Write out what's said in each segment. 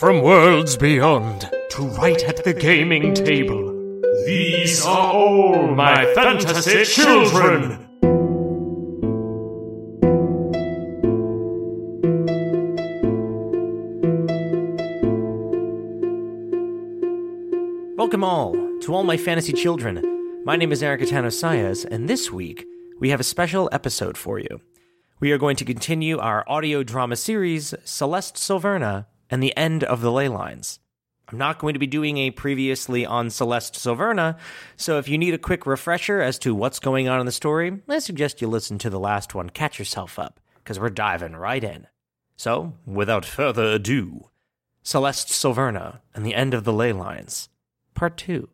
from worlds beyond to right at the gaming table. These are all my fantasy children! Welcome all to all my fantasy children. My name is Eric Atano Sayas, and this week we have a special episode for you. We are going to continue our audio drama series, Celeste Silverna and the End of the Ley Lines. I'm not going to be doing a previously on Celeste Silverna, so if you need a quick refresher as to what's going on in the story, I suggest you listen to the last one, Catch Yourself Up, because we're diving right in. So, without further ado, Celeste Silverna and the End of the Ley Lines, Part 2.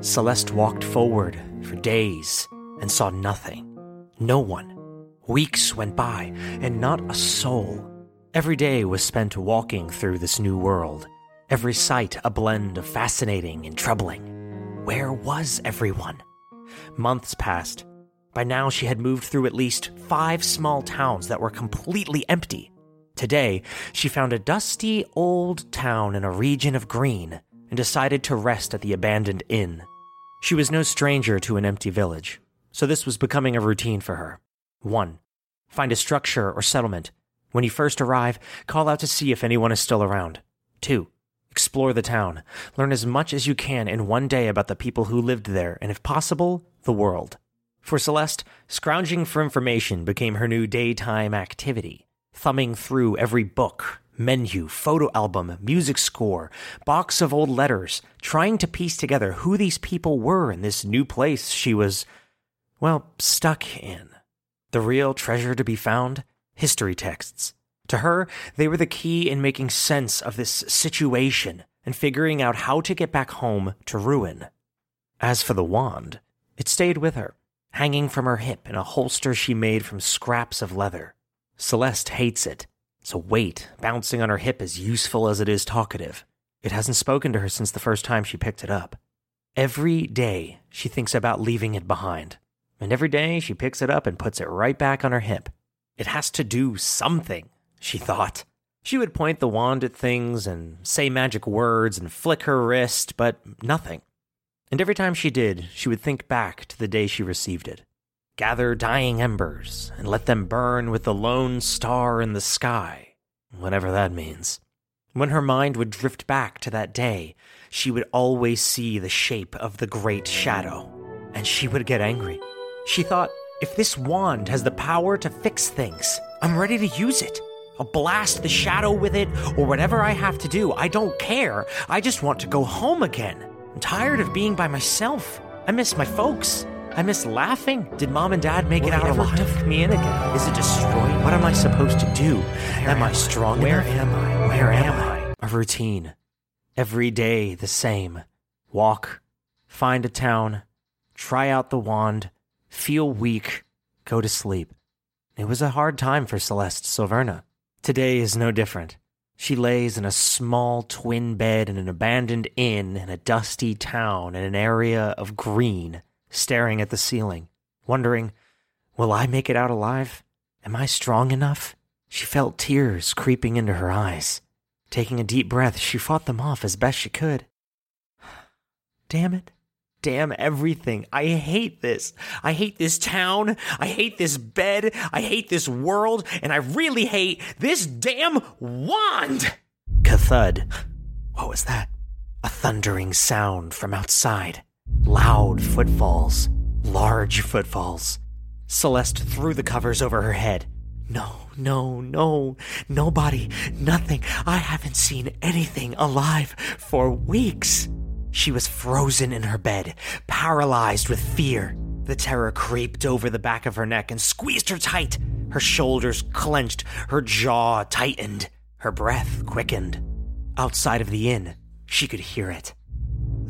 Celeste walked forward for days and saw nothing. No one. Weeks went by, and not a soul. Every day was spent walking through this new world. Every sight a blend of fascinating and troubling. Where was everyone? Months passed. By now, she had moved through at least five small towns that were completely empty. Today, she found a dusty old town in a region of green and decided to rest at the abandoned inn. She was no stranger to an empty village so this was becoming a routine for her. 1. Find a structure or settlement. When you first arrive, call out to see if anyone is still around. 2. Explore the town. Learn as much as you can in one day about the people who lived there, and if possible, the world. For Celeste, scrounging for information became her new daytime activity. Thumbing through every book, menu, photo album, music score, box of old letters, trying to piece together who these people were in this new place she was well, stuck in. The real treasure to be found? History texts. To her, they were the key in making sense of this situation and figuring out how to get back home to ruin. As for the wand, it stayed with her, hanging from her hip in a holster she made from scraps of leather. Celeste hates it. It's a weight bouncing on her hip as useful as it is talkative. It hasn't spoken to her since the first time she picked it up. Every day, she thinks about leaving it behind and every day she picks it up and puts it right back on her hip. It has to do something, she thought. She would point the wand at things and say magic words and flick her wrist, but nothing. And every time she did, she would think back to the day she received it. Gather dying embers and let them burn with the lone star in the sky, whatever that means. When her mind would drift back to that day, she would always see the shape of the great shadow, and she would get angry. She thought, if this wand has the power to fix things, I'm ready to use it. I'll blast the shadow with it, or whatever I have to do. I don't care. I just want to go home again. I'm tired of being by myself. I miss my folks. I miss laughing. Did mom and dad make Will it out alive? tuck me in again? Is it destroyed? What am I supposed to do? am I strong Where enough? am I? Where am I? A routine. Every day the same. Walk, find a town, try out the wand, feel weak, go to sleep. It was a hard time for Celeste Silverna. Today is no different. She lays in a small twin bed in an abandoned inn in a dusty town in an area of green, staring at the ceiling, wondering, Will I make it out alive? Am I strong enough? She felt tears creeping into her eyes. Taking a deep breath, she fought them off as best she could. Damn it. Damn everything. I hate this. I hate this town. I hate this bed. I hate this world. And I really hate this damn wand. Kathud. What was that? A thundering sound from outside. Loud footfalls. Large footfalls. Celeste threw the covers over her head. No, no, no. Nobody. Nothing. I haven't seen anything alive for weeks. She was frozen in her bed, paralyzed with fear. The terror creeped over the back of her neck and squeezed her tight. Her shoulders clenched, her jaw tightened, her breath quickened. Outside of the inn, she could hear it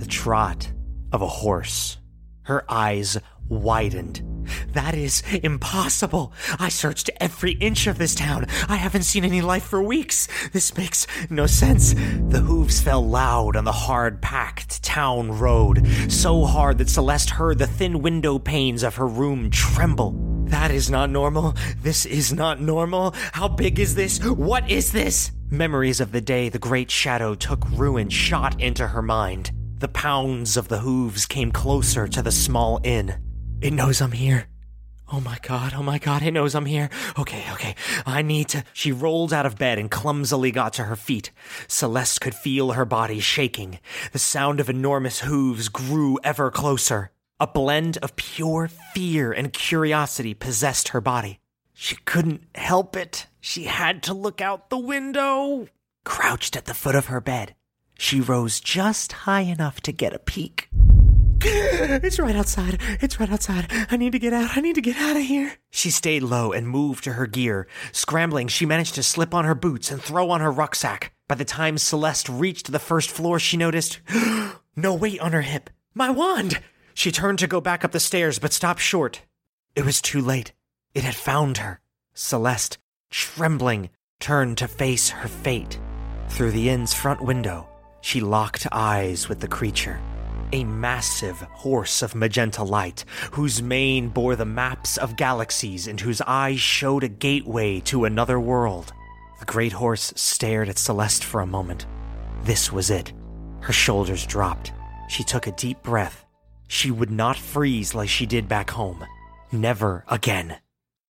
the trot of a horse. Her eyes widened. That is impossible. I searched every inch of this town. I haven't seen any life for weeks. This makes no sense. The hooves fell loud on the hard packed town road, so hard that Celeste heard the thin window panes of her room tremble. That is not normal. This is not normal. How big is this? What is this? Memories of the day the great shadow took ruin shot into her mind. The pounds of the hooves came closer to the small inn. It knows I'm here. Oh my god, oh my god, it knows I'm here. Okay, okay, I need to. She rolled out of bed and clumsily got to her feet. Celeste could feel her body shaking. The sound of enormous hooves grew ever closer. A blend of pure fear and curiosity possessed her body. She couldn't help it. She had to look out the window. Crouched at the foot of her bed, she rose just high enough to get a peek. It's right outside. It's right outside. I need to get out. I need to get out of here. She stayed low and moved to her gear. Scrambling, she managed to slip on her boots and throw on her rucksack. By the time Celeste reached the first floor, she noticed no weight on her hip. My wand! She turned to go back up the stairs, but stopped short. It was too late. It had found her. Celeste, trembling, turned to face her fate. Through the inn's front window, she locked eyes with the creature. A massive horse of magenta light, whose mane bore the maps of galaxies and whose eyes showed a gateway to another world. The great horse stared at Celeste for a moment. This was it. Her shoulders dropped. She took a deep breath she would not freeze like she did back home. Never again.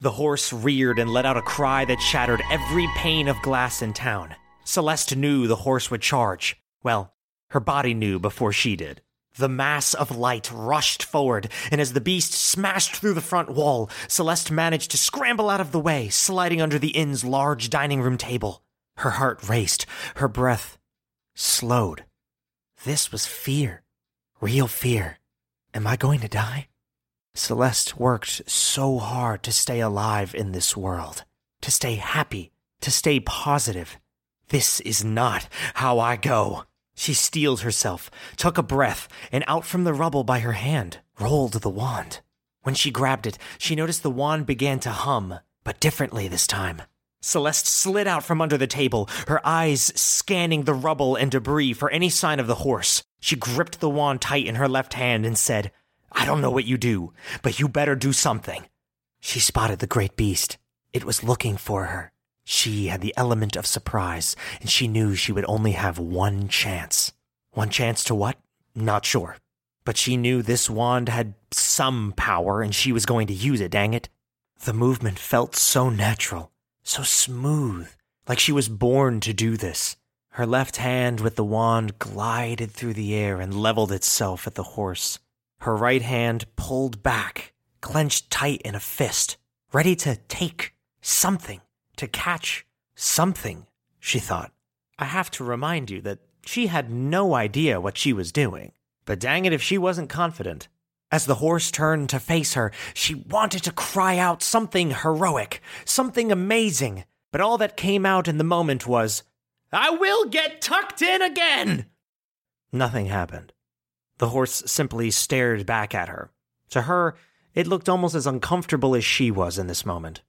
The horse reared and let out a cry that shattered every pane of glass in town. Celeste knew the horse would charge. Well, her body knew before she did. The mass of light rushed forward, and as the beast smashed through the front wall, Celeste managed to scramble out of the way, sliding under the inn's large dining room table. Her heart raced, her breath slowed. This was fear. Real fear. Am I going to die? Celeste worked so hard to stay alive in this world, to stay happy, to stay positive. This is not how I go. She steeled herself, took a breath, and out from the rubble by her hand rolled the wand. When she grabbed it, she noticed the wand began to hum, but differently this time. Celeste slid out from under the table, her eyes scanning the rubble and debris for any sign of the horse. She gripped the wand tight in her left hand and said, I don't know what you do, but you better do something. She spotted the great beast. It was looking for her. She had the element of surprise, and she knew she would only have one chance. One chance to what? Not sure. But she knew this wand had some power, and she was going to use it, dang it. The movement felt so natural so smooth, like she was born to do this. Her left hand with the wand glided through the air and leveled itself at the horse. Her right hand pulled back, clenched tight in a fist, ready to take something, to catch something, she thought. I have to remind you that she had no idea what she was doing, but dang it if she wasn't confident. As the horse turned to face her, she wanted to cry out something heroic, something amazing, but all that came out in the moment was, I will get tucked in again! Nothing happened. The horse simply stared back at her. To her, it looked almost as uncomfortable as she was in this moment.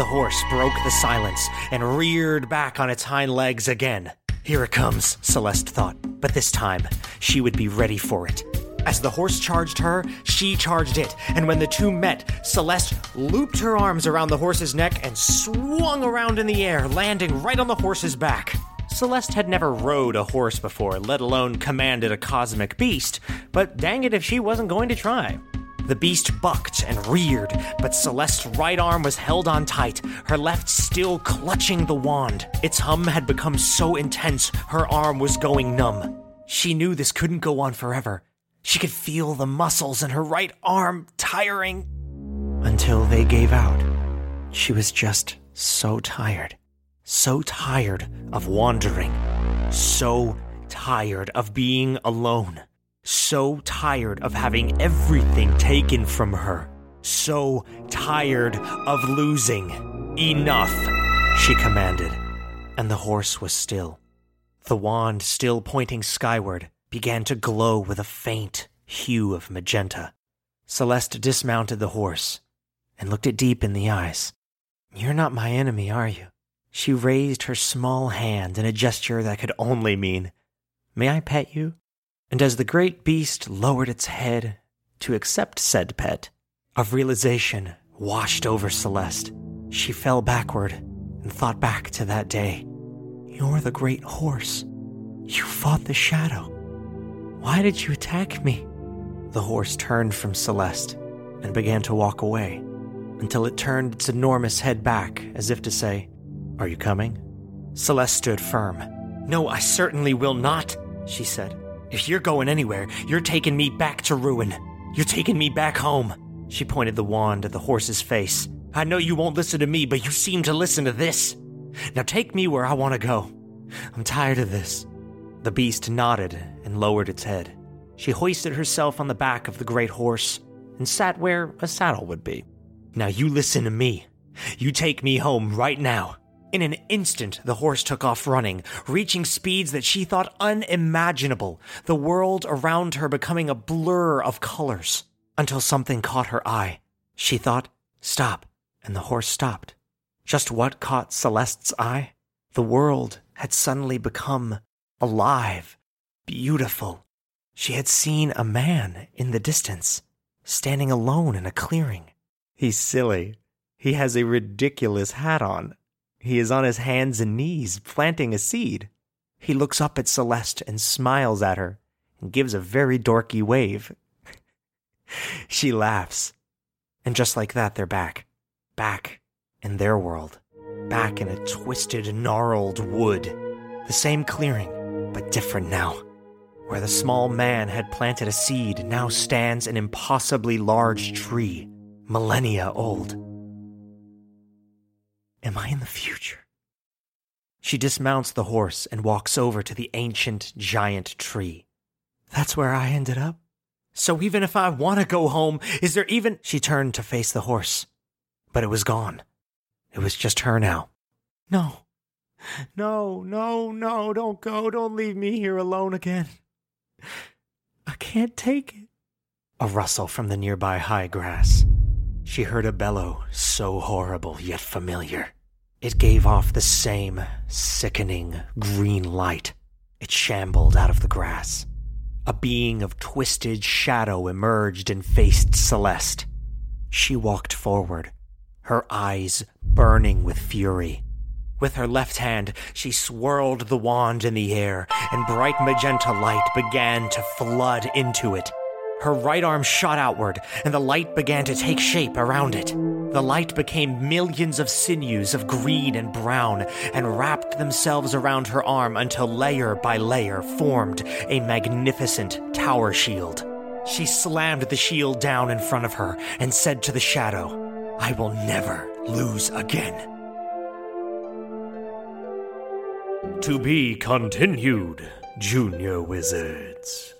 The horse broke the silence and reared back on its hind legs again. Here it comes, Celeste thought, but this time she would be ready for it. As the horse charged her, she charged it, and when the two met, Celeste looped her arms around the horse's neck and swung around in the air, landing right on the horse's back. Celeste had never rode a horse before, let alone commanded a cosmic beast, but dang it if she wasn't going to try. The beast bucked and reared, but Celeste's right arm was held on tight, her left still clutching the wand. Its hum had become so intense, her arm was going numb. She knew this couldn't go on forever, she could feel the muscles in her right arm tiring until they gave out. She was just so tired. So tired of wandering. So tired of being alone. So tired of having everything taken from her. So tired of losing. Enough, she commanded. And the horse was still. The wand still pointing skyward began to glow with a faint hue of magenta. Celeste dismounted the horse and looked it deep in the eyes. You're not my enemy, are you? She raised her small hand in a gesture that could only mean, May I pet you? And as the great beast lowered its head to accept said pet, of realization washed over Celeste. She fell backward and thought back to that day. You're the great horse. You fought the shadow. Why did you attack me? The horse turned from Celeste and began to walk away until it turned its enormous head back as if to say, Are you coming? Celeste stood firm. No, I certainly will not, she said. If you're going anywhere, you're taking me back to ruin. You're taking me back home. She pointed the wand at the horse's face. I know you won't listen to me, but you seem to listen to this. Now take me where I want to go. I'm tired of this. The beast nodded and lowered its head. She hoisted herself on the back of the great horse and sat where a saddle would be. Now you listen to me. You take me home right now. In an instant, the horse took off running, reaching speeds that she thought unimaginable, the world around her becoming a blur of colors, until something caught her eye. She thought, Stop, and the horse stopped. Just what caught Celeste's eye? The world had suddenly become alive, beautiful. She had seen a man in the distance, standing alone in a clearing. He's silly. He has a ridiculous hat on. He is on his hands and knees, planting a seed. He looks up at Celeste and smiles at her and gives a very dorky wave. she laughs. And just like that, they're back. Back in their world. Back in a twisted, gnarled wood. The same clearing, but different now. Where the small man had planted a seed now stands an impossibly large tree, millennia old. Am I in the future? She dismounts the horse and walks over to the ancient giant tree. That's where I ended up. So even if I want to go home, is there even. She turned to face the horse, but it was gone. It was just her now. No. No, no, no, don't go. Don't leave me here alone again. I can't take it. A rustle from the nearby high grass. She heard a bellow so horrible yet familiar. It gave off the same sickening green light. It shambled out of the grass. A being of twisted shadow emerged and faced Celeste. She walked forward, her eyes burning with fury. With her left hand, she swirled the wand in the air, and bright magenta light began to flood into it. Her right arm shot outward, and the light began to take shape around it. The light became millions of sinews of green and brown and wrapped themselves around her arm until layer by layer formed a magnificent tower shield. She slammed the shield down in front of her and said to the shadow, I will never lose again. To be continued, Junior Wizards.